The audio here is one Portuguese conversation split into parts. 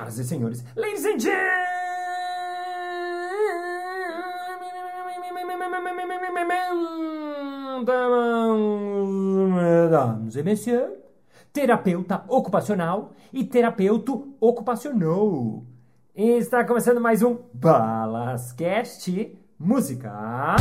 Senhoras e senhores, ladies and gentlemen, e messieurs, terapeuta ocupacional e terapeuta ocupacional. Está começando mais um Balascast Música.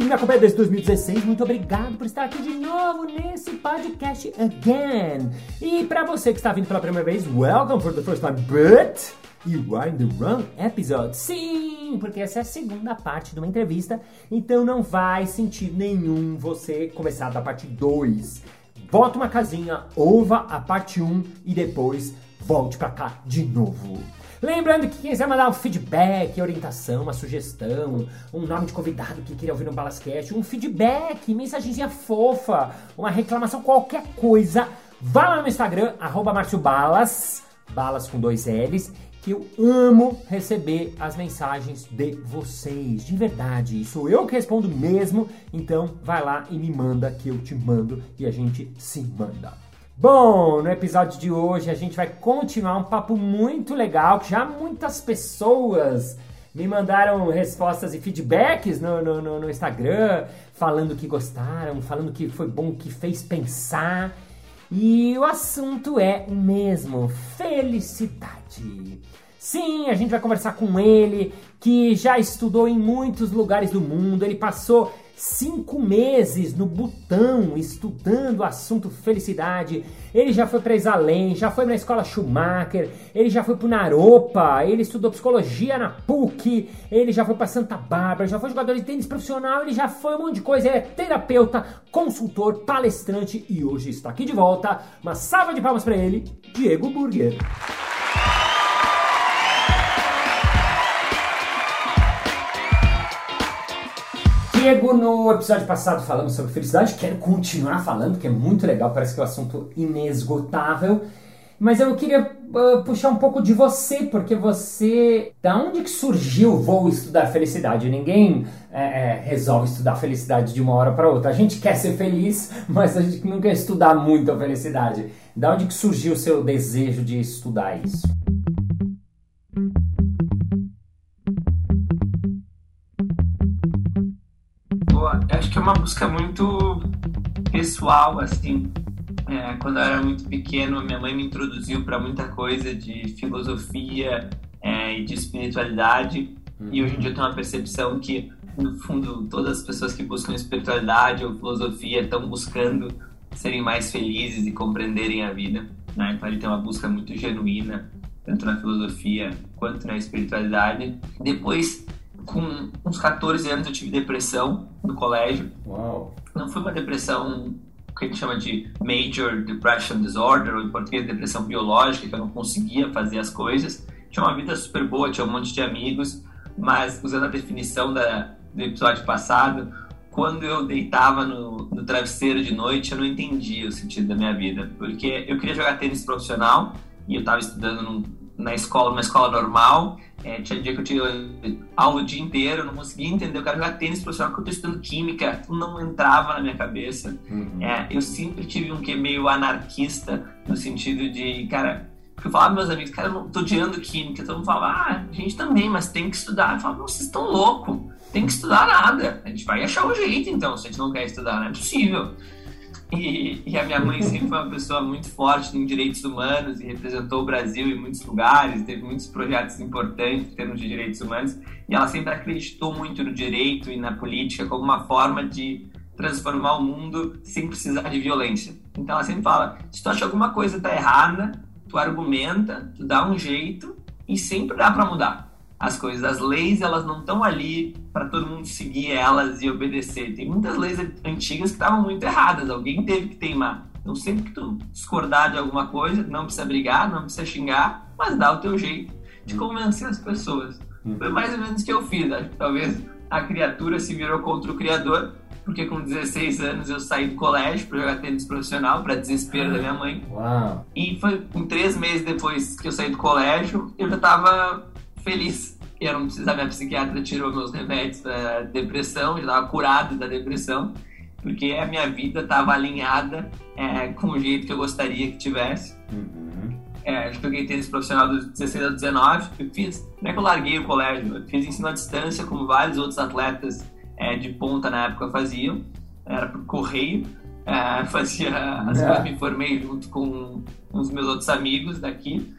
Que me acompanha desde 2016, muito obrigado por estar aqui de novo nesse podcast again. E para você que está vindo pela primeira vez, welcome for the first time, but you are in the wrong episode. Sim, porque essa é a segunda parte de uma entrevista, então não faz sentido nenhum você começar da parte 2. Bota uma casinha, ouva a parte 1 um, e depois volte para cá de novo. Lembrando que quem quiser mandar um feedback, orientação, uma sugestão, um nome de convidado que queria ouvir no Balascast, um feedback, mensagenzinha fofa, uma reclamação, qualquer coisa, vá lá no Instagram, arroba Balas, balas com dois L's, que eu amo receber as mensagens de vocês, de verdade. Sou eu que respondo mesmo, então vai lá e me manda que eu te mando e a gente se manda. Bom, no episódio de hoje a gente vai continuar um papo muito legal, já muitas pessoas me mandaram respostas e feedbacks no, no, no, no Instagram, falando que gostaram, falando que foi bom, que fez pensar. E o assunto é o mesmo: felicidade. Sim, a gente vai conversar com ele, que já estudou em muitos lugares do mundo. Ele passou cinco meses no Butão estudando o assunto felicidade. Ele já foi para Isalém, já foi na escola Schumacher, ele já foi para Naropa, ele estudou psicologia na PUC, ele já foi para Santa Bárbara, já foi jogador de tênis profissional, ele já foi um monte de coisa. Ele é terapeuta, consultor, palestrante e hoje está aqui de volta. Uma salva de palmas para ele, Diego Burger. Diego, no episódio passado falamos sobre felicidade, quero continuar falando, que é muito legal, parece que é um assunto inesgotável. Mas eu queria uh, puxar um pouco de você, porque você. Da onde que surgiu vou estudar felicidade? Ninguém é, é, resolve estudar felicidade de uma hora para outra. A gente quer ser feliz, mas a gente não quer estudar muito a felicidade. Da onde que surgiu o seu desejo de estudar isso? Uma busca muito pessoal, assim. É, quando eu era muito pequeno, minha mãe me introduziu para muita coisa de filosofia é, e de espiritualidade. Uhum. E hoje em dia eu tenho uma percepção que, no fundo, todas as pessoas que buscam espiritualidade ou filosofia estão buscando serem mais felizes e compreenderem a vida. Né? Então ele tem uma busca muito genuína, tanto na filosofia quanto na espiritualidade. Depois com uns 14 anos eu tive depressão no colégio. Uau. Não foi uma depressão que a gente chama de Major Depression Disorder, ou em português depressão biológica, que eu não conseguia fazer as coisas. Tinha uma vida super boa, tinha um monte de amigos, mas usando a definição da, do episódio passado, quando eu deitava no, no travesseiro de noite, eu não entendia o sentido da minha vida, porque eu queria jogar tênis profissional e eu estava estudando num, na escola, uma escola normal, é, tinha dia que eu tinha aula o dia inteiro, eu não conseguia entender. Eu quero jogar tênis profissional, porque eu estou estudando química, não entrava na minha cabeça. Uhum. É, eu sempre tive um que meio anarquista, no sentido de, cara, porque eu falava meus amigos, cara, eu não tô odiando química. Todo mundo falava, ah, a gente também, mas tem que estudar. Eu falava, vocês estão loucos, tem que estudar nada. A gente vai achar o um jeito então, se a gente não quer estudar, não é possível. E, e, a minha mãe sempre foi uma pessoa muito forte em direitos humanos e representou o Brasil em muitos lugares, teve muitos projetos importantes em termos de direitos humanos. E ela sempre acreditou muito no direito e na política como uma forma de transformar o mundo sem precisar de violência. Então ela sempre fala: se tu acha alguma coisa tá errada, tu argumenta, tu dá um jeito e sempre dá para mudar as coisas. As leis, elas não estão ali para todo mundo seguir elas e obedecer. Tem muitas leis antigas que estavam muito erradas, alguém teve que teimar. Então, sempre que tu discordar de alguma coisa, não precisa brigar, não precisa xingar, mas dá o teu jeito de convencer as pessoas. Foi mais ou menos o que eu fiz. Acho que talvez a criatura se virou contra o criador, porque com 16 anos eu saí do colégio para jogar tênis profissional, para desespero da minha mãe. Uau. E foi com três meses depois que eu saí do colégio, eu já estava feliz. Eu não precisava, minha psiquiatra tirou meus remédios da depressão, já estava curado da depressão, porque a minha vida estava alinhada é, com o jeito que eu gostaria que tivesse. Uhum. É, joguei tênis profissional dos 16 aos 19. Eu fiz, não é que eu larguei o colégio, eu fiz ensino à distância, como vários outros atletas é, de ponta na época faziam. Era por correio. É, fazia as É. me formei junto com uns meus outros amigos daqui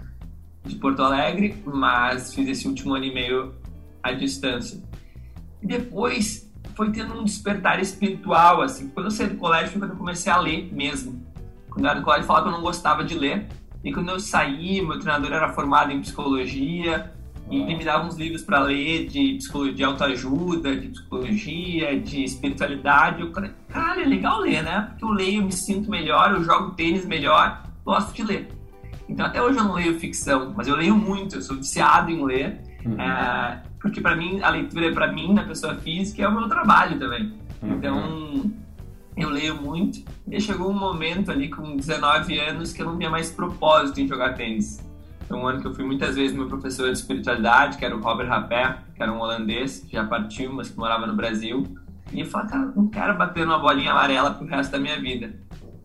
de Porto Alegre, mas fiz esse último ano e meio à distância. E depois foi tendo um despertar espiritual, assim. Quando eu saí do colégio foi quando eu comecei a ler mesmo. Quando eu era do colégio eu falava que eu não gostava de ler. E quando eu saí, meu treinador era formado em psicologia e ele me dava uns livros para ler de psicologia, de autoajuda, de psicologia, de espiritualidade. Eu falei, cara, é legal ler, né? Porque eu leio, me sinto melhor, eu jogo tênis melhor, gosto de ler. Então até hoje eu não leio ficção, mas eu leio muito, eu sou viciado em ler. Uhum. É, porque para mim, a leitura para mim, na pessoa física, é o meu trabalho também. Uhum. Então, eu leio muito. E chegou um momento ali com 19 anos que eu não tinha mais propósito em jogar tênis. Foi um ano que eu fui muitas vezes meu professor de espiritualidade, que era o Robert Rapé, que era um holandês, que já partiu, mas que morava no Brasil. E eu falei, cara, não quero bater numa bolinha amarela pro resto da minha vida.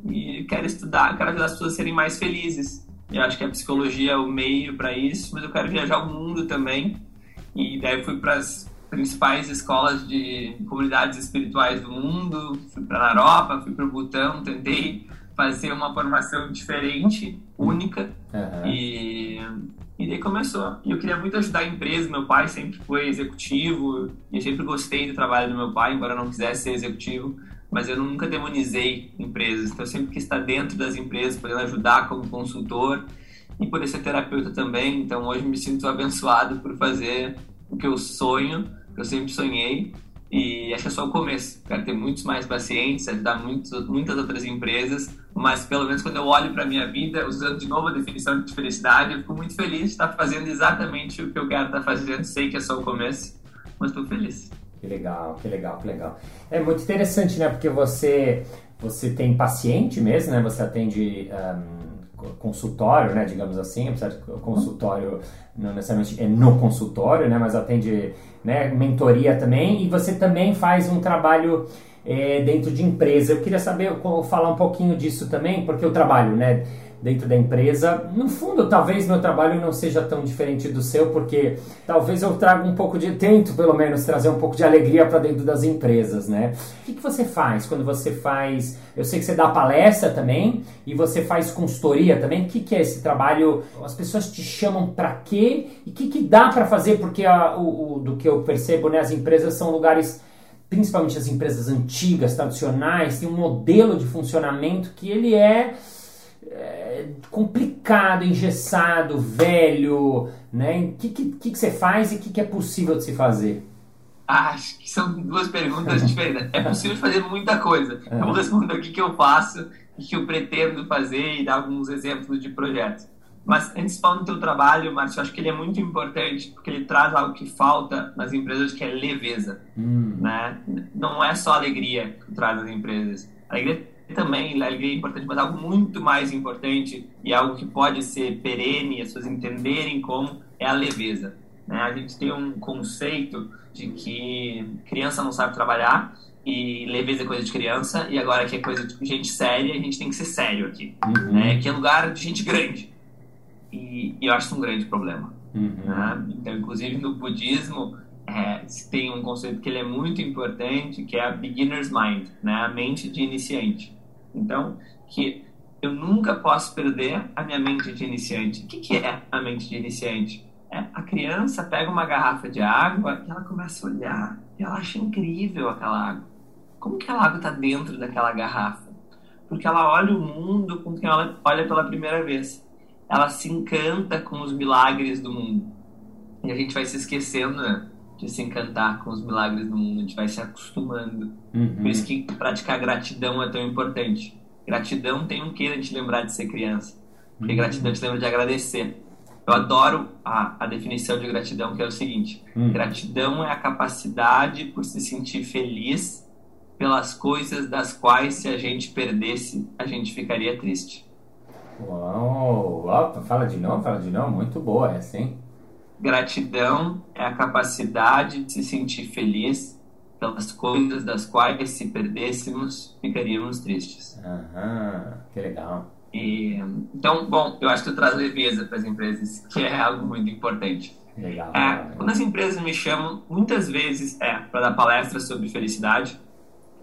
E quero estudar, quero ajudar as pessoas a serem mais felizes. Eu acho que a psicologia é o meio para isso, mas eu quero viajar o mundo também. E daí fui para as principais escolas de comunidades espirituais do mundo, fui para a Europa, fui para o Butão, tentei fazer uma formação diferente, única, Uhum. e, e daí começou. E eu queria muito ajudar a empresa, meu pai sempre foi executivo, e eu sempre gostei do trabalho do meu pai, embora eu não quisesse ser executivo, mas eu nunca demonizei empresas, então eu sempre quis estar dentro das empresas, podendo ajudar como consultor e poder ser terapeuta também, então hoje me sinto abençoado por fazer o que eu sonho, que eu sempre sonhei, e acho que é só o começo. Quero ter muitos mais pacientes, ajudar muitos, muitas outras empresas, mas pelo menos quando eu olho para a minha vida, usando de novo a definição de felicidade, eu fico muito feliz de estar fazendo exatamente o que eu quero estar fazendo. Sei que é só o começo, mas estou feliz. Que legal, que legal, que legal. É muito interessante, né? Porque você, você tem paciente mesmo, né? Você atende um, consultório, né? Digamos assim, apesar de consultório não necessariamente é no consultório, né? Mas atende né, mentoria também. E você também faz um trabalho é, dentro de empresa. Eu queria saber, falar um pouquinho disso também, porque eu trabalho, né? Dentro da empresa. No fundo, talvez meu trabalho não seja tão diferente do seu, porque talvez eu traga um pouco de, tento pelo menos trazer um pouco de alegria para dentro das empresas, né? O que, que você faz quando você faz? Eu sei que você dá palestra também e você faz consultoria também. O que, que é esse trabalho? As pessoas te chamam para quê? E o que, que dá para fazer? Porque a, o, o, do que eu percebo, né, as empresas são lugares principalmente as empresas antigas, tradicionais, tem um modelo de funcionamento que ele é é, complicado, engessado, velho, né? O que, que, que, você faz e o que, que é possível de se fazer? Acho que são duas perguntas diferentes. É possível fazer muita coisa. Eu vou responder o que, que eu faço, o que eu pretendo fazer e dar alguns exemplos de projetos. Mas antes falando do teu trabalho, Márcio, acho que ele é muito importante porque ele traz algo que falta nas empresas, que é leveza. Hum. Né? Não é só alegria que traz nas empresas. A alegria também alegria é importante, mas algo muito mais importante e algo que pode ser perene, as pessoas entenderem como é a leveza. Né? A gente tem um conceito de que criança não sabe trabalhar e leveza é coisa de criança e agora que é coisa de gente séria, a gente tem que ser sério aqui. Uhum. Né? Que é lugar de gente grande. E, e eu acho isso um grande problema. Uhum. Né? Então, inclusive no budismo, é, tem um conceito que ele é muito importante, que é a beginner's mind, né? a mente de iniciante. Então, que eu nunca posso perder a minha mente de iniciante. O que, que é a mente de iniciante? É, a criança pega uma garrafa de água e ela começa a olhar e ela acha incrível aquela água. Como que aquela água está dentro daquela garrafa? Porque ela olha o mundo com quem ela olha pela primeira vez. Ela se encanta com os milagres do mundo. E a gente vai se esquecendo né, de se encantar com os milagres do mundo, a gente vai se acostumando. Uhum. Por isso que praticar gratidão é tão importante. Gratidão tem um queira de lembrar de ser criança. Porque Uhum. gratidão te lembra de agradecer. Eu adoro a, a definição de gratidão, que é o seguinte: Uhum. gratidão é a capacidade por se sentir feliz pelas coisas das quais, se a gente perdesse, a gente ficaria triste. Uau! fala de novo, fala de novo. Muito boa essa, hein? Gratidão é a capacidade de se sentir feliz pelas coisas das quais, se perdêssemos, ficaríamos tristes. Aham, que legal. E, então, bom, eu acho que eu trago leveza para as empresas, que é algo muito importante. Legal. É, quando as empresas me chamam, muitas vezes é para dar palestras sobre felicidade,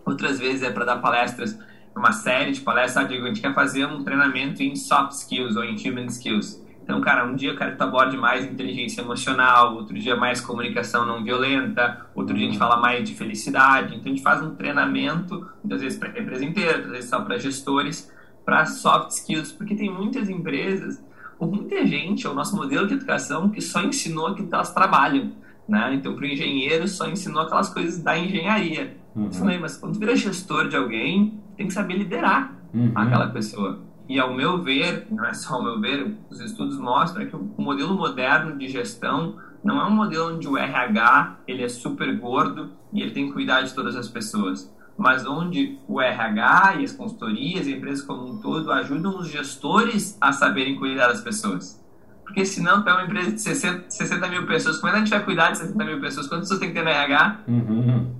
outras vezes é para dar palestras, uma série de palestras, digo, a gente quer fazer um treinamento em soft skills ou em human skills. Então, cara, um dia quero que tu aborde mais inteligência emocional, outro dia mais comunicação não violenta, outro dia a gente fala mais de felicidade. Então, a gente faz um treinamento, muitas vezes para a empresa inteira, às vezes só para gestores, para soft skills, porque tem muitas empresas ou muita gente, é o nosso modelo de educação que só ensinou aquilo que elas trabalham. Né? Então, para o engenheiro, só ensinou aquelas coisas da engenharia. Uhum. mas quando tu vira gestor de alguém, tem que saber liderar uhum. aquela pessoa. E ao meu ver, não é só ao meu ver, os estudos mostram que o modelo moderno de gestão não é um modelo onde o RH ele é super gordo e ele tem que cuidar de todas as pessoas mas onde o RH e as consultorias e empresas como um todo ajudam os gestores a saberem cuidar das pessoas. Porque senão tu é uma empresa de 60, 60 mil pessoas, como é que a gente vai cuidar de 60 mil pessoas? Quantas pessoas tem que ter no RH? Uhum.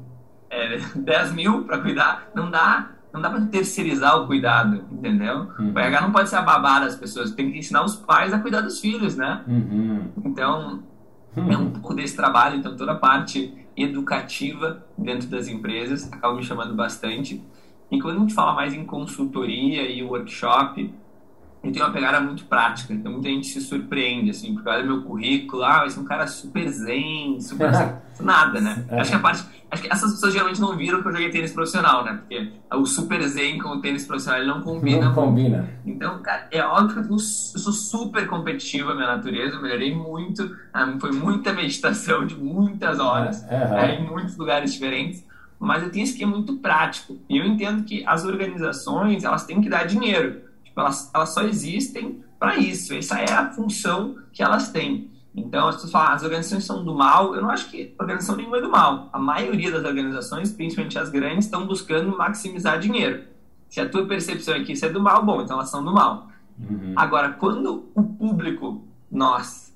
É, 10 mil para cuidar? Não dá. Não dá para terceirizar o cuidado, entendeu? Uhum. O RH não pode ser a babá das pessoas, tem que ensinar os pais a cuidar dos filhos, né? Uhum. Então, é um pouco desse trabalho, então toda a parte educativa dentro das empresas, acaba me chamando bastante. E quando a gente fala mais em consultoria e workshop, eu tenho uma pegada muito prática, então muita gente se surpreende, assim, porque olha meu currículo, ah, esse é um cara super zen, super nada, né? É. Acho que a parte, acho que essas pessoas geralmente não viram que eu joguei tênis profissional, né? Porque o super zen com o tênis profissional ele não combina. Não combina. Então, cara, é óbvio que eu, sou super competitiva a minha natureza, eu melhorei muito, ah, foi muita meditação de muitas horas, é, é, em muitos lugares diferentes, mas eu tenho esse esquema muito prático, e eu entendo que as organizações, elas têm que dar dinheiro, elas, elas só existem para isso. Essa é a função que elas têm. Então, as pessoas falam, ah, as organizações são do mal. Eu não acho que organização nenhuma é do mal. A maioria das organizações, principalmente as grandes, estão buscando maximizar dinheiro. Se a tua percepção é que isso é do mal, bom, então elas são do mal. Uhum. Agora, quando o público, nós,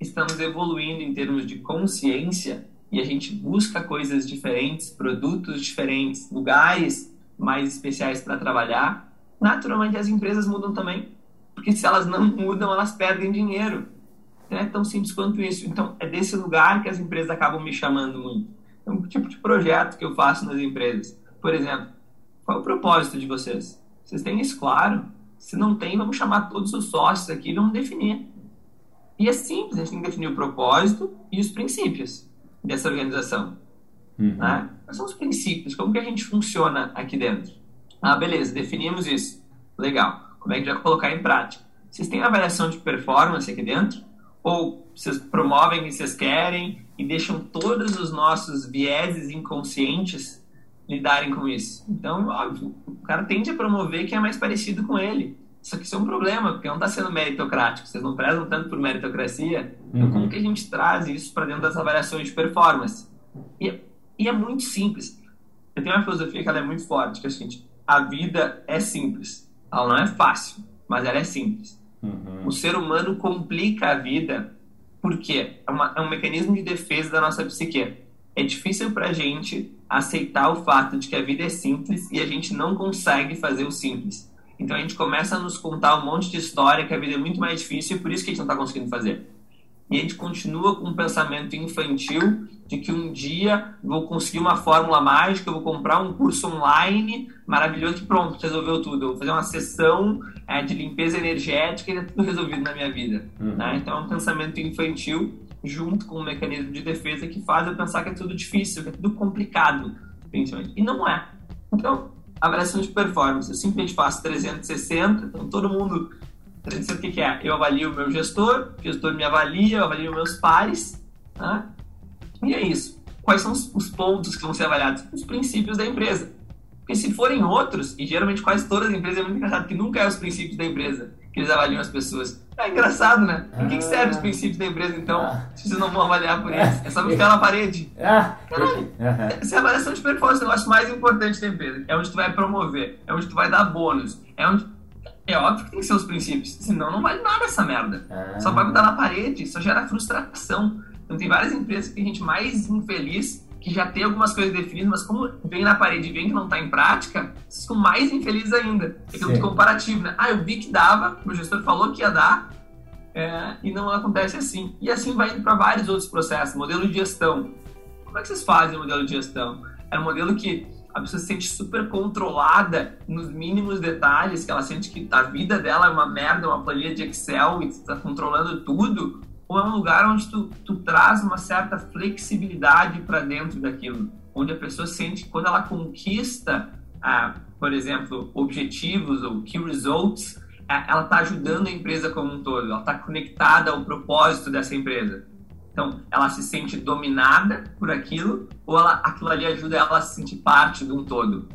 estamos evoluindo em termos de consciência e a gente busca coisas diferentes, produtos diferentes, lugares mais especiais para trabalhar, naturalmente as empresas mudam também. Porque se elas não mudam, elas perdem dinheiro. Não é tão simples quanto isso. Então, é desse lugar que as empresas acabam me chamando muito. É um tipo de projeto que eu faço nas empresas. Por exemplo, qual é o propósito de vocês? Vocês têm isso claro? Se não tem, vamos chamar todos os sócios aqui e vamos definir. E é simples, a gente tem que definir o propósito e os princípios dessa organização. Uhum. Né? Quais são os princípios? Como que a gente funciona aqui dentro? Ah, beleza, definimos isso. Legal. Como é que vai colocar em prática? Vocês têm avaliação de performance aqui dentro? Ou vocês promovem o que vocês querem e deixam todos os nossos vieses inconscientes lidarem com isso? Então, óbvio, o cara tende a promover quem é mais parecido com ele. Só que isso é um problema, porque não está sendo meritocrático. Vocês não prezam tanto por meritocracia. Então, uhum. como que a gente traz isso para dentro das avaliações de performance? E, e, é muito simples. Eu tenho uma filosofia que ela é muito forte, que é a seguinte a vida é simples. Ela não é fácil, mas ela é simples. Uhum. O ser humano complica a vida porque é, uma, é um mecanismo de defesa da nossa psique. É difícil para a gente aceitar o fato de que a vida é simples e a gente não consegue fazer o simples. Então a gente começa a nos contar um monte de história que a vida é muito mais difícil e por isso que a gente não está conseguindo fazer. E a gente continua com um pensamento infantil de que um dia vou conseguir uma fórmula mágica, vou comprar um curso online maravilhoso e pronto, resolveu tudo. Eu vou fazer uma sessão é, de limpeza energética e está tudo resolvido na minha vida. Uhum. Né? Então é um pensamento infantil junto com um mecanismo de defesa que faz eu pensar que é tudo difícil, que é tudo complicado, principalmente. E não é. Então, avaliação de performance, eu simplesmente faço 360, então todo mundo 360 o que, que é? Eu avalio o meu gestor, o gestor me avalia, eu avalio meus pares, né? E é isso. Quais são os pontos que vão ser avaliados? Os princípios da empresa. Porque se forem outros, e geralmente quase todas as empresas é muito engraçado, que nunca é os princípios da empresa que eles avaliam as pessoas. É engraçado, né? Por que, que serve os ah. princípios da empresa, então, ah. se vocês não vão avaliar por eles? É só ficar na parede. Ah. Caralho, essa é a avaliação de performance, o negócio mais importante da empresa. É onde tu vai promover, é onde tu vai dar bônus, é onde é óbvio que tem que ser os princípios, senão não vale nada essa merda. Ah. Só vai botar na parede, só gera frustração. Então tem várias empresas que tem gente mais infeliz que já tem algumas coisas definidas, mas como vem na parede e vem que não está em prática, vocês ficam mais infelizes ainda. É aquilo de comparativo, né? Ah, eu vi que dava, o gestor falou que ia dar, é, e não acontece assim. E assim vai indo para vários outros processos. Modelo de gestão. Como é que vocês fazem o modelo de gestão? É um modelo que a pessoa se sente super controlada nos mínimos detalhes, que ela sente que a vida dela é uma merda, uma planilha de Excel e está controlando tudo, ou é um lugar onde tu, tu traz uma certa flexibilidade para dentro daquilo, onde a pessoa sente que quando ela conquista, ah, por exemplo, objetivos ou key results, ah, ela está ajudando a empresa como um todo, ela está conectada ao propósito dessa empresa. Então, ela se sente dominada por aquilo ou ela, aquilo ali ajuda ela a se sentir parte de um todo.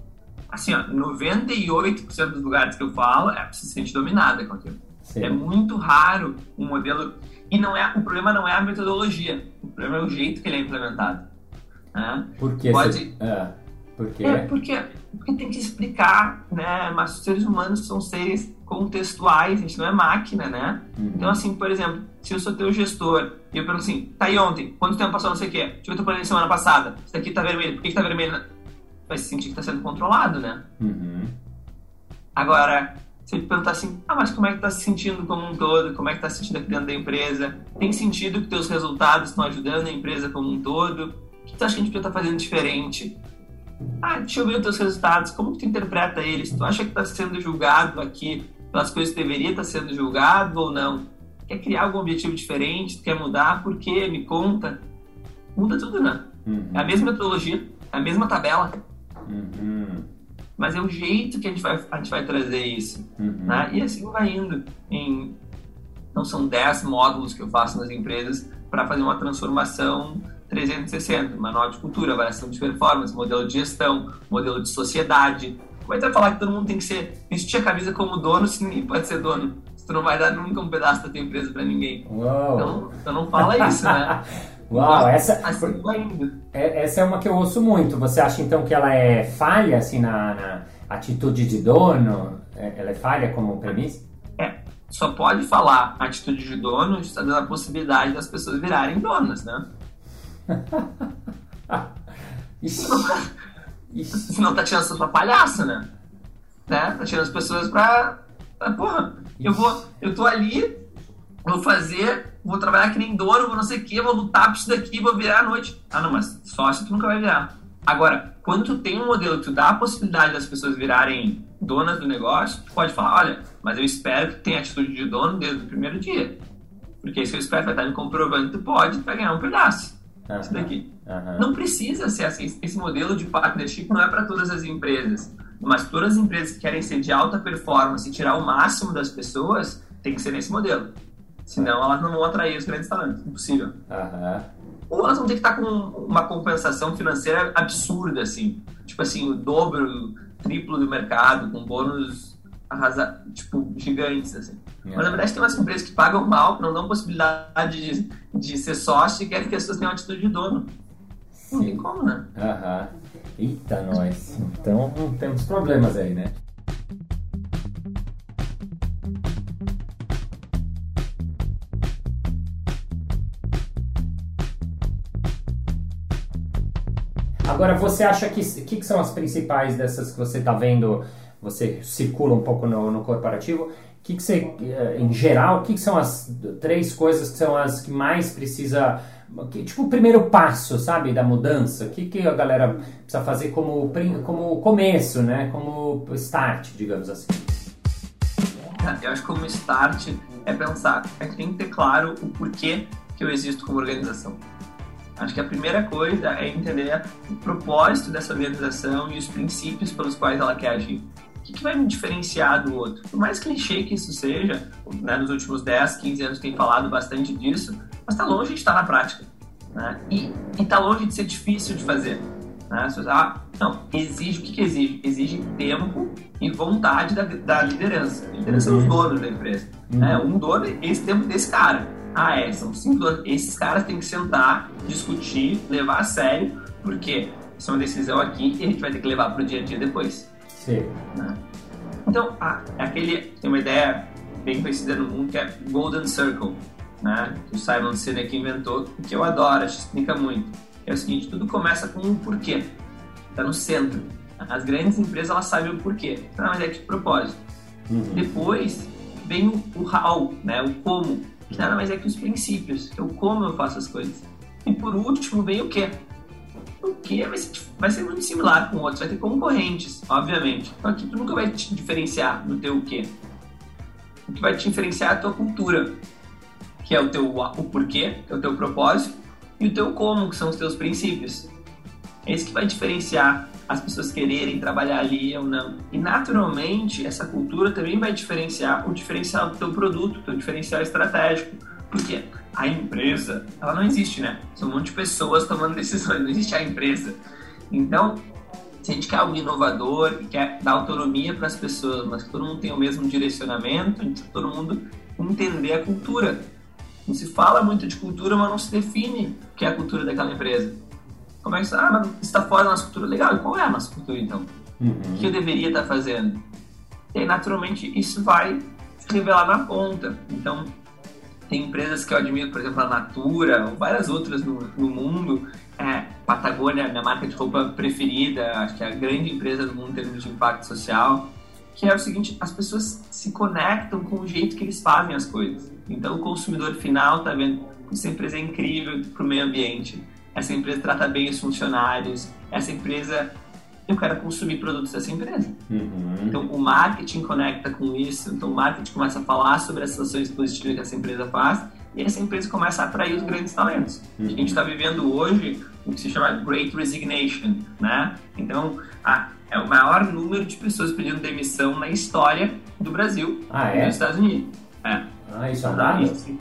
Assim, ó, 98% dos lugares que eu falo, é se sente dominada com aquilo. Sim. É muito raro um modelo e não é, o problema não é a metodologia, o problema é o jeito que ele é implementado. Né? Por que? Pode... É, por quê? É porque, porque tem que explicar, né? Mas os seres humanos são seres contextuais, a gente não é máquina, né? Uhum. Então, assim, por exemplo, se eu sou teu gestor e eu pergunto assim, tá aí ontem, quanto tempo passou, não sei o quê, ver teu plano semana passada, isso daqui tá vermelho, por que, que tá vermelho? Vai se sentir que tá sendo controlado, né? Uhum. Agora, se ele perguntar assim, ah, mas como é que tá se sentindo como um todo? Como é que tá se sentindo aqui dentro da empresa? Tem sentido que teus resultados estão ajudando a empresa como um todo? O que tu acha que a gente podia estar tá fazendo diferente? Ah, deixa eu ver os teus resultados, como que tu interpreta eles? Tu acha que está sendo julgado aqui pelas coisas que deveria estar sendo julgado ou não? Quer criar algum objetivo diferente? Quer mudar? Por quê? Me conta. Muda tudo, né? Uhum. É a mesma metodologia, é a mesma tabela. Uhum mas é o jeito que a gente vai, a gente vai trazer isso. Uhum. Né? E assim vai indo. Em, então, são 10 módulos que eu faço nas empresas para fazer uma transformação 360, manual de cultura, avaliação de performance, modelo de gestão, modelo de sociedade. Como é que vai falar que todo mundo tem que ser vestir a camisa como dono se ninguém pode ser dono? Se tu não vai dar nunca um pedaço da tua empresa para ninguém. Uou. Então, então não fala isso, né? Uau, essa, assim é, essa é uma que eu ouço muito. Você acha então que ela é falha assim na, na atitude de dono? É, ela é falha como premissa? É, só pode falar atitude de dono está dando a possibilidade das pessoas virarem donas, né? Senão tá tirando sua palhaça, né? né? Tá tirando as pessoas pra. Porra, eu vou. Eu tô ali, vou fazer vou trabalhar que nem dono, vou não sei o que, vou lutar por isso daqui, vou virar à noite. Ah, não, mas sócio tu nunca vai virar. Agora, quando tu tem um modelo que tu dá a possibilidade das pessoas virarem donas do negócio, tu pode falar, olha, mas eu espero que tu tenha atitude de dono desde o primeiro dia. Porque isso eu espero vai estar me comprovando que tu pode, tu vai ganhar um pedaço. Uhum. Isso daqui. Uhum. Não precisa ser assim. Esse modelo de partnership não é para todas as empresas. Mas todas as empresas que querem ser de alta performance e tirar o máximo das pessoas, tem que ser nesse modelo. Senão elas não vão atrair os grandes talentos. Impossível. Uhum. Ou elas vão ter que estar com uma compensação financeira absurda, assim. Tipo assim, o dobro, o triplo do mercado, com bônus arrasa, tipo, gigantes, assim. Mas na verdade tem umas empresas que pagam mal, que não dão possibilidade de, de ser sócio e querem que as pessoas tenham atitude de dono. Sim. Não tem como, né? Aham. Eita, nós. Então temos problemas aí, né? Agora, você acha que, que, que são as principais dessas que você está vendo, você circula um pouco no, no corporativo, que, que você, eh, em geral, o que, que são as três coisas que são as que mais precisa, que, tipo o primeiro passo, sabe, da mudança? O que, que a galera precisa fazer como, como começo, né, como start, digamos assim? Eu acho que como start é pensar, é que tem que ter claro o porquê que eu existo como organização. Acho que a primeira coisa é entender o propósito dessa organização e os princípios pelos quais ela quer agir. O que, vai me diferenciar do outro? Por mais clichê que isso seja, né, nos últimos 10, 15 anos tem falado bastante disso, mas está longe de estar na prática. Né? E está longe de ser difícil de fazer. Né? Ah, não, exige, o que, que exige? Exige tempo e vontade da, da liderança. A liderança uhum. são os donos da empresa. Uhum. Né? Um dono, esse tempo desse cara. Ah, é, são cinco donos. Esses caras têm que sentar, discutir, levar a sério, porque isso é uma decisão aqui e a gente vai ter que levar para o dia a dia depois. Sim. Né? Então, ah, é aquele, tem uma ideia bem conhecida no mundo que é Golden Circle, né? Que o Simon Sinek inventou, que eu adoro, acho que explica muito. É o seguinte, tudo começa com um porquê. Está no centro. As grandes empresas, elas sabem o porquê. Então, mas é de propósito. Uhum. Depois, vem o, o how, né? O como. Que nada mais é que os princípios, que é o como eu faço as coisas. E por último, vem o quê? O quê vai ser, vai ser muito similar com outros, vai ter concorrentes, obviamente. Então aqui tu nunca vai te diferenciar no teu o quê. O que vai te diferenciar é a tua cultura, que é o teu o porquê, que é o teu propósito, e o teu como, que são os teus princípios. É isso que vai diferenciar as pessoas quererem trabalhar ali ou não. E naturalmente, essa cultura também vai diferenciar o diferencial do teu produto, teu diferencial estratégico. Porque a empresa, ela não existe, né? São um monte de pessoas tomando decisões, não existe a empresa. Então, se a gente quer algo inovador e quer dar autonomia para as pessoas, mas que todo mundo tem o mesmo direcionamento, todo mundo entender a cultura. Não se fala muito de cultura, mas não se define o que é a cultura daquela empresa. Como é que ah, mas está fora da nossa cultura? Legal, e qual é a nossa cultura então? Uhum. O que eu deveria estar fazendo? E aí, naturalmente, isso vai se revelar na ponta. Então, tem empresas que eu admiro, por exemplo, a Natura, ou várias outras no, no mundo. É, Patagônia, minha marca de roupa preferida, acho que é a grande empresa do mundo em termos de impacto social. Que é o seguinte: as pessoas se conectam com o jeito que eles fazem as coisas. Então, o consumidor final está vendo que essa empresa é incrível para o meio ambiente essa empresa trata bem os funcionários, essa empresa eu quero consumir produtos dessa empresa. Uhum. Então, o marketing conecta com isso. Então, o marketing começa a falar sobre as ações positivas que essa empresa faz e essa empresa começa a atrair os grandes talentos. Uhum. A gente está vivendo hoje o que se chama Great Resignation, né? Então, a, é o maior número de pessoas pedindo demissão na história do Brasil ah, é? e dos Estados Unidos. É. Ah, isso é um dado? Isso,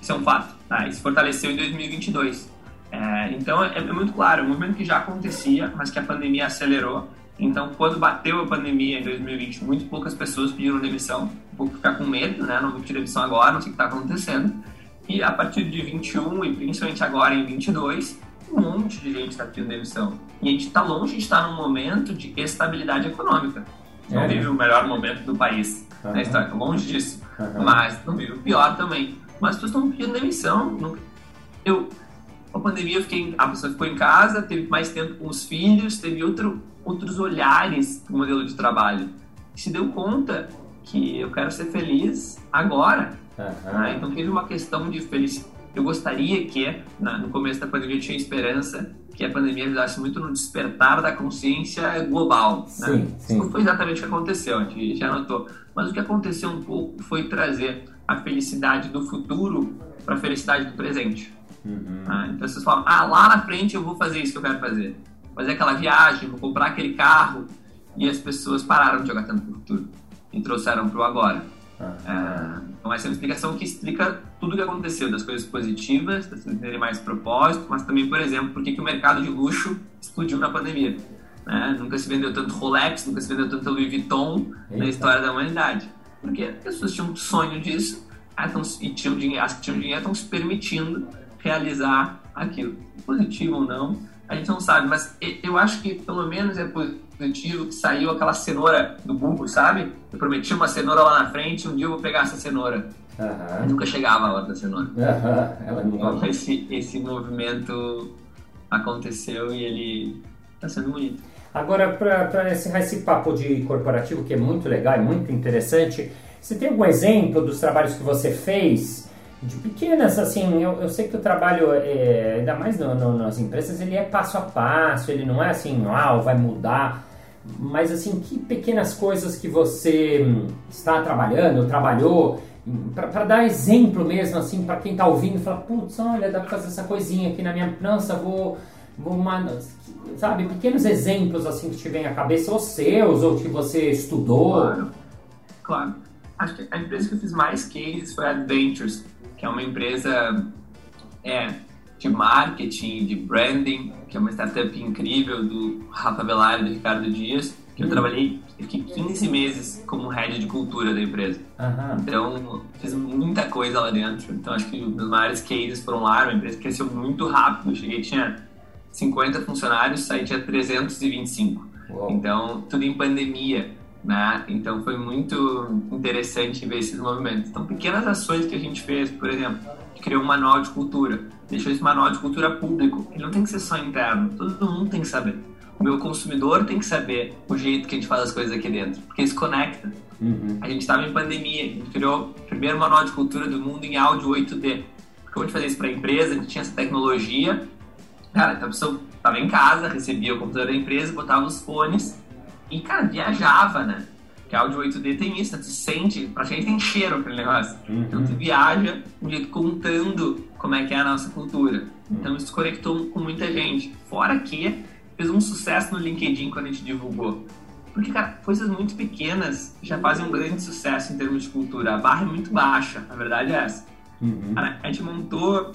isso é um fato. Tá? Isso fortaleceu em 2022. É, então é, é, muito claro, é um movimento que já acontecia, mas que a pandemia acelerou. Então, quando bateu a pandemia em 2020, muito poucas pessoas pediram demissão, um pouco ficar com medo, né? Não vou pedir demissão agora, não sei o que está acontecendo. E a partir de 21 e principalmente agora em 22, um monte de gente está pedindo demissão. E a gente está longe de estar num momento de estabilidade econômica. Não é. vive o melhor momento do país uhum. na história, longe disso. Uhum. Mas não vive o pior também. Mas as pessoas estão pedindo demissão. Eu, a pandemia eu fiquei, a pessoa ficou em casa, teve mais tempo com os filhos, teve outro, outros olhares para o modelo de trabalho. Se deu conta que eu quero ser feliz agora. Uhum. Então teve uma questão de felicidade. Eu gostaria que, na, no começo da pandemia, eu tinha esperança que a pandemia ajudasse muito no despertar da consciência global. Sim, né? sim. Não foi exatamente o que aconteceu, a gente já notou. Mas o que aconteceu um pouco foi trazer a felicidade do futuro para a felicidade do presente. Uhum. Ah, então vocês falam, ah, lá na frente eu vou fazer isso que eu quero fazer. Fazer aquela viagem, vou comprar aquele carro. E as pessoas pararam de jogar tanto pro futuro e trouxeram pro agora. É, então essa é uma explicação que explica tudo o que aconteceu, das coisas positivas, das coisas terem mais propósito, mas também, por exemplo, por que o mercado de luxo explodiu na pandemia. Né? Nunca se vendeu tanto Rolex, nunca se vendeu tanto Louis Vuitton Eita. na história da humanidade. Porque as pessoas tinham um sonho disso e tinham dinheiro, as que tinham dinheiro estão se permitindo realizar aquilo. Positivo ou não, a gente não sabe, mas eu acho que pelo menos é positivo que saiu aquela cenoura do burro, sabe? Eu prometi uma cenoura lá na frente, um dia eu vou pegar essa cenoura. Uhum. Nunca chegava a hora da cenoura. Uhum. Ela não... Então esse, esse movimento aconteceu e ele está sendo bonito. Agora, para encerrar esse papo de corporativo, que é muito legal e muito interessante, você tem algum exemplo dos trabalhos que você fez de pequenas, assim, eu, eu sei que o trabalho, é, ainda mais no, no, nas empresas, ele é passo a passo, ele não é assim, uau, vai mudar, mas assim, que pequenas coisas que você hum, está trabalhando, trabalhou, para dar exemplo mesmo, assim, para quem está ouvindo, fala, putz, olha, dá para fazer essa coisinha aqui na minha, nossa, vou, vou, uma, sabe, pequenos exemplos, assim, que te vem à cabeça, ou seus, ou que você estudou. Claro, claro. Acho que a empresa que eu fiz mais cases foi a Adventures, que é uma empresa é, de marketing, de branding, que é uma startup incrível do Rafa Velar e do Ricardo Dias, que eu hum. trabalhei fiquei 15 meses como head de cultura da empresa. Uhum. Então, fiz muita coisa lá dentro. Então, acho que os maiores cases foram lá. A empresa cresceu muito rápido. Eu cheguei, tinha 50 funcionários, saí tinha 325. Uou. Então, tudo em pandemia. Né? Então, foi muito interessante ver esses movimentos. Então, pequenas ações que a gente fez, por exemplo, criou um manual de cultura. Deixou esse manual de cultura público. Ele não tem que ser só interno. Todo mundo tem que saber o meu consumidor tem que saber o jeito que a gente faz as coisas aqui dentro, porque isso conecta. Uhum. A gente estava em pandemia, a gente criou o primeiro manual de cultura do mundo em áudio 8D. Como a gente fazia isso para a empresa, a gente tinha essa tecnologia. Cara, então a pessoa estava em casa, recebia o computador da empresa, botava os fones e, cara, viajava, né? Que áudio 8D tem isso, né? tu sente, praticamente tem cheiro aquele negócio. Uhum. Então tu viaja um jeito contando como é que é a nossa cultura. Então isso conectou com muita gente. Fora que fez um sucesso no LinkedIn quando a gente divulgou. Porque, cara, coisas muito pequenas já fazem um grande sucesso em termos de cultura. A barra é muito baixa, a verdade é essa. Uhum. Cara, a gente montou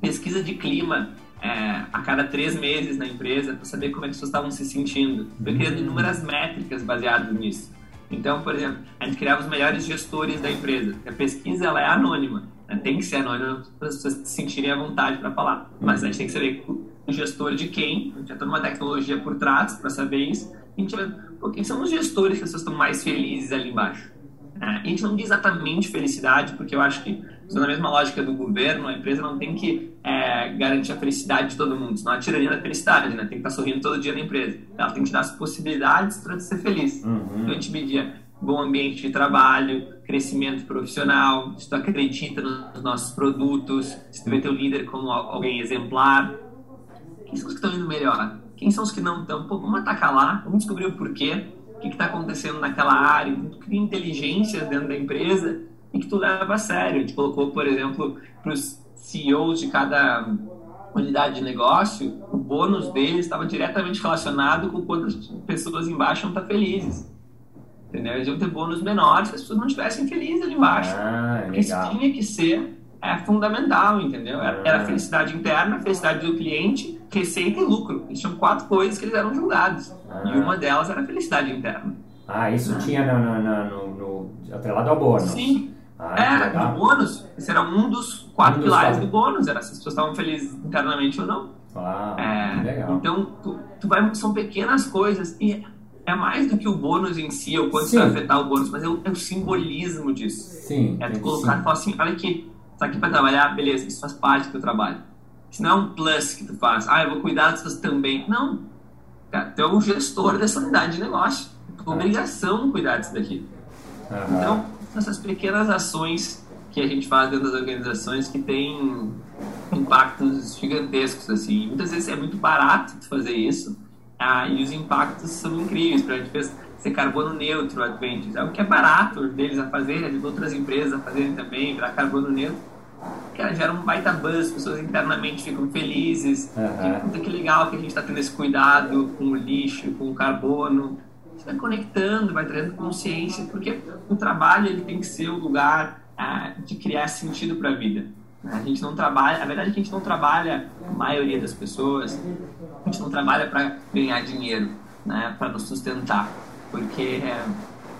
pesquisa de clima é, a cada três meses na empresa para saber como é que as pessoas estavam se sentindo. Foi uhum. criando inúmeras métricas baseadas nisso. Então, por exemplo, a gente criava os melhores gestores da empresa. A pesquisa ela é anônima, né? tem que ser anônima para as pessoas se sentirem à vontade para falar. Mas a gente tem que saber gestor de quem, a gente já tem uma tecnologia por trás para saber isso. A gente vai, pô, quem são os gestores que as pessoas estão mais felizes ali embaixo? É, a gente não diz exatamente felicidade, porque eu acho que, usando a mesma lógica do governo, a empresa não tem que é, garantir a felicidade de todo mundo, senão a tirania da felicidade, né? Tem que estar sorrindo todo dia na empresa. Ela tem que te dar as possibilidades para ser feliz. Uhum. Então a gente media bom ambiente de trabalho, crescimento profissional, se tu acredita nos nossos produtos, se tu vê teu líder como alguém exemplar, quem são os que estão indo melhor? Quem são os que não estão? Pô, vamos atacar lá, vamos descobrir o porquê, o que está acontecendo naquela área, tu cria inteligência dentro da empresa e que tu leva a sério. A gente colocou, por exemplo, para os CEOs de cada unidade de negócio, o bônus deles estava diretamente relacionado com quantas pessoas embaixo não estão tá felizes. Entendeu? Eles iam ter bônus menores se as pessoas não estivessem felizes ali embaixo. Ah, isso tinha que ser é fundamental, entendeu? Era a é. felicidade interna, felicidade do cliente, receita e lucro. Eles tinham quatro coisas que eles eram julgados. Ah. E uma delas era a felicidade interna. Ah, isso ah. tinha no, no, no, no, atrelado ao bônus. Sim. Ah, era, no bônus, esse era um dos quatro um dos pilares quatro. do bônus, era se as pessoas estavam felizes internamente ou não. Ah, é, legal. Então, tu, tu vai, são pequenas coisas e é mais do que o bônus em si, ou quanto vai afetar o bônus, mas é o, é o simbolismo disso. Sim. É tu colocar e falar assim, olha aqui, tá aqui para trabalhar, beleza, isso faz parte do teu trabalho. Isso não é um plus que tu faz. Ah, eu vou cuidar das pessoas também. Não. Cara, tu é o gestor dessa unidade de negócio. É tua obrigação cuidar disso daqui. Uhum. Então, essas pequenas ações que a gente faz dentro das organizações que tem impactos gigantescos, assim. Muitas vezes é muito barato fazer isso ah, e os impactos são incríveis. Para a gente fez ser carbono neutro Adventures. É o que é barato deles a fazer, de outras empresas a fazerem também, virar carbono neutro. Cara, gera um baita buzz, as pessoas internamente ficam felizes. Uhum. Que legal que a gente está tendo esse cuidado com o lixo, com o carbono. Vai conectando, vai trazendo consciência, porque o trabalho ele tem que ser o lugar ah, de criar sentido para a vida. A gente não trabalha, a verdade é que a gente não trabalha, a maioria das pessoas, a gente não trabalha para ganhar dinheiro, né, para nos sustentar porque é,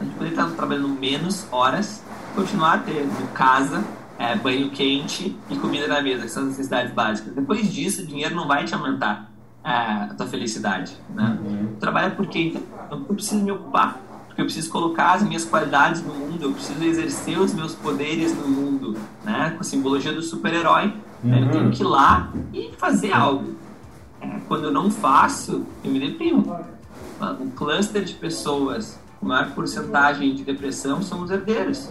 a gente poderia estar trabalhando menos horas, continuar tendo casa, é, banho quente e comida na mesa, que são as necessidades básicas. Depois disso, o dinheiro não vai te aumentar a tua felicidade. Né? Uhum. Trabalha porque então, eu preciso me ocupar, porque eu preciso colocar as minhas qualidades no mundo, eu preciso exercer os meus poderes no mundo, né? com a simbologia do super-herói. Uhum. Né? Eu tenho que ir lá e fazer algo. É, quando eu não faço, eu me deprimo um cluster de pessoas com maior porcentagem de depressão são os herdeiros.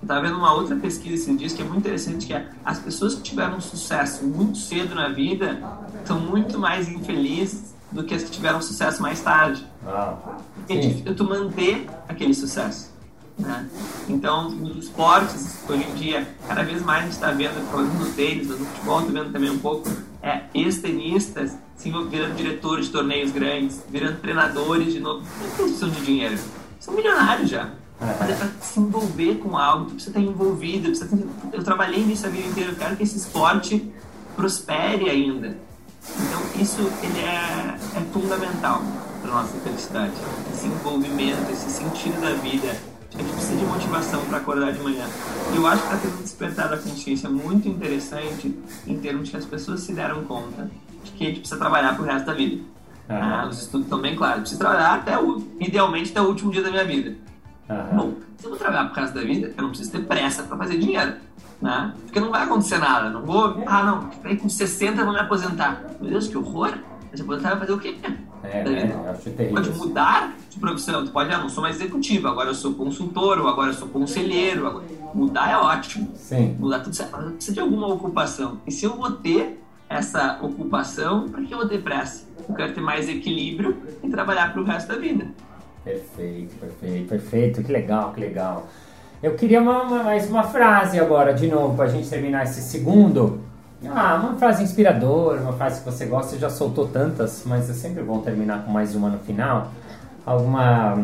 Eu estava vendo uma outra pesquisa esses dias que é muito interessante, que é as pessoas que tiveram sucesso muito cedo na vida são muito mais infelizes do que as que tiveram sucesso mais tarde. Ah, Porque é difícil tu manter aquele sucesso. Né? Então, nos esportes, hoje em dia, cada vez mais a gente está vendo, no tênis, no futebol, estou vendo também um pouco, é, ex-tenistas se virando diretores de torneios grandes, virando treinadores de novo. Não precisam de dinheiro. São milionários já. Mas é para se envolver com algo, tu precisa estar envolvido. Precisa ter... Eu trabalhei nisso a vida inteira. Eu quero que esse esporte prospere ainda. Então isso ele é, é fundamental para nossa felicidade. Esse envolvimento, esse sentido da vida. A gente precisa de motivação para acordar de manhã. E eu acho que está tendo despertar da consciência muito interessante em termos que as pessoas se deram conta de que a gente precisa trabalhar pro resto da vida. Uhum. Ah, os estudos estão bem claros. Preciso trabalhar até o, idealmente até o último dia da minha vida. Uhum. Bom, se eu vou trabalhar pro resto da vida, eu não preciso ter pressa para fazer dinheiro. Né? Porque não vai acontecer nada. Não vou. Ah, não, aí com 60 eu vou me aposentar. Meu Deus, que horror! Se aposentar vai fazer o quê? É, né? acho terrível. Pode mudar de profissão. Tu pode, ah, não sou mais executivo, agora eu sou consultor, ou agora eu sou conselheiro. Agora... Mudar é ótimo. Sim. Mudar tudo certo. Mas precisa de alguma ocupação. E se eu vou ter essa ocupação, para que eu vou ter pressa? Eu quero ter mais equilíbrio e trabalhar para o resto da vida. Perfeito, perfeito, perfeito. Que legal, que legal. Eu queria uma, uma, mais uma frase agora, de novo, para a gente terminar esse segundo. Ah, uma frase inspiradora, uma frase que você gosta, você já soltou tantas, mas é sempre bom terminar com mais uma no final. Alguma,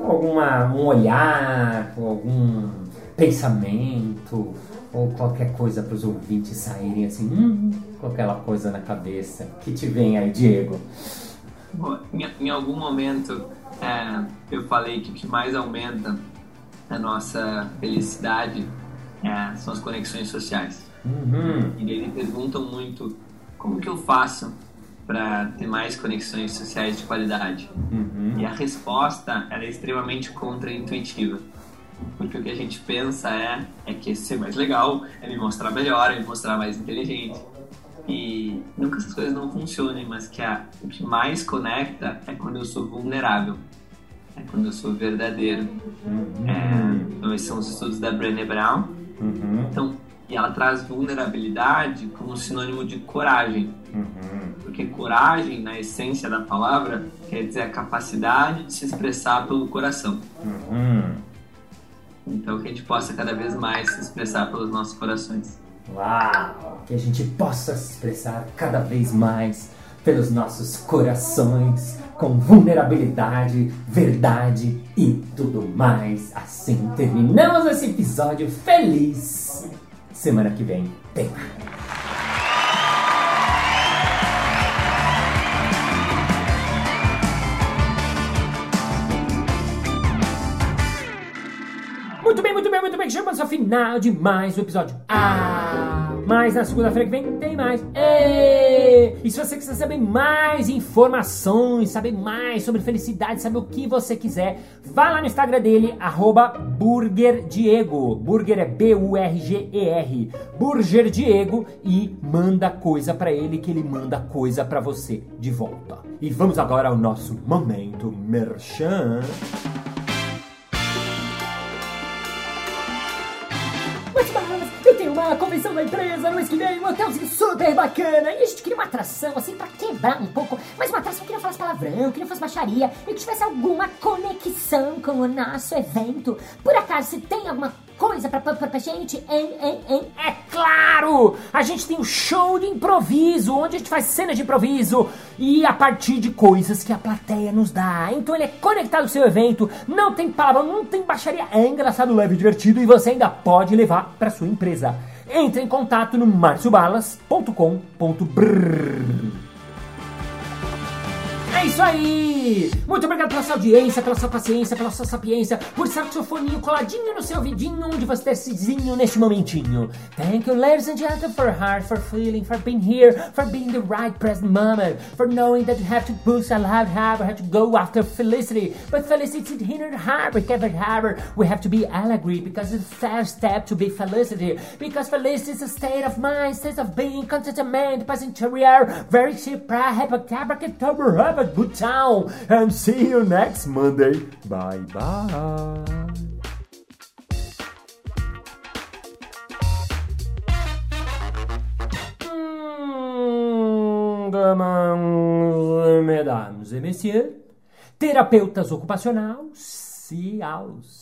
alguma um olhar, algum pensamento, ou qualquer coisa para os ouvintes saírem assim, hum, com aquela coisa na cabeça. que te vem aí, Diego? Bom, em, em, algum momento é, eu falei que o que mais aumenta a nossa felicidade é, são as conexões sociais. Uhum. E eles perguntam muito como que eu faço para ter mais conexões sociais de qualidade. Uhum. E a resposta é extremamente contraintuitiva. Porque o que a gente pensa é, é que ser mais legal, é me mostrar melhor, é me mostrar mais inteligente. E nunca essas coisas não funcionem, mas que a, o que mais conecta é quando eu sou vulnerável. É quando eu sou verdadeiro. Uhum. É, então, esses são os estudos da Brené Brown. Uhum. Então, e ela traz vulnerabilidade como sinônimo de coragem. Uhum. Porque coragem, na essência da palavra, quer dizer a capacidade de se expressar pelo coração. Uhum. Então, que a gente possa cada vez mais se expressar pelos nossos corações. Uau! Que a gente possa se expressar cada vez mais pelos nossos corações, com vulnerabilidade, verdade e tudo mais. Assim terminamos esse episódio feliz. Semana que vem tem mais. Muito bem, muito bem, muito bem. Chegamos ao final de mais um episódio. Ah! Mas na segunda-feira que vem tem mais. E, se você quiser saber mais informações, saber mais sobre felicidade, saber o que você quiser, vá lá no Instagram dele, BurgerDiego. Burger é B-U-R-G-E-R. Burger Diego e manda coisa para ele que ele manda coisa para você de volta. E vamos agora ao nosso momento merchan. Empresa no mês que vem, um hotelzinho super bacana. E a gente queria uma atração, assim, pra quebrar um pouco. Mas uma atração que não falasse palavrão, que não fosse baixaria e que tivesse alguma conexão com o nosso evento. Por acaso, você tem alguma coisa pra, pra, pra gente? Hein, hein, hein? É claro! A gente tem um show de improviso, onde a gente faz cena de improviso e a partir de coisas que a plateia nos dá. Então ele é conectado ao seu evento, não tem palavrão, não tem baixaria, é engraçado, leve e divertido e você ainda pode levar pra sua empresa. Entre em contato no marciobalas.com.br isso aí! Muito obrigado pela sua audiência, pela sua paciência, pela sua sapiência, por coladinho no seu onde você está neste momentinho. Thank you, ladies and gentlemen, for heart, for feeling, for being here, for being the right present moment, for knowing that you have to boost a loud have, have to go after felicity. But felicity is in the heart, because however, we have to be allegory, because it's the first step to be felicity. Because felicity is a state of mind, state of being, contentment, present interior, very cheap, happy, happy, happy, good town and see you next Monday. Bye bye. Mesdames et messieurs, terapeutas ocupacionais, au,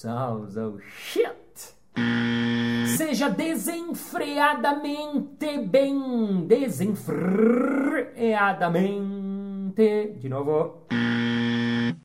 au, au, shit. Seja desenfreadamente bem, desenfreadamente de nuevo.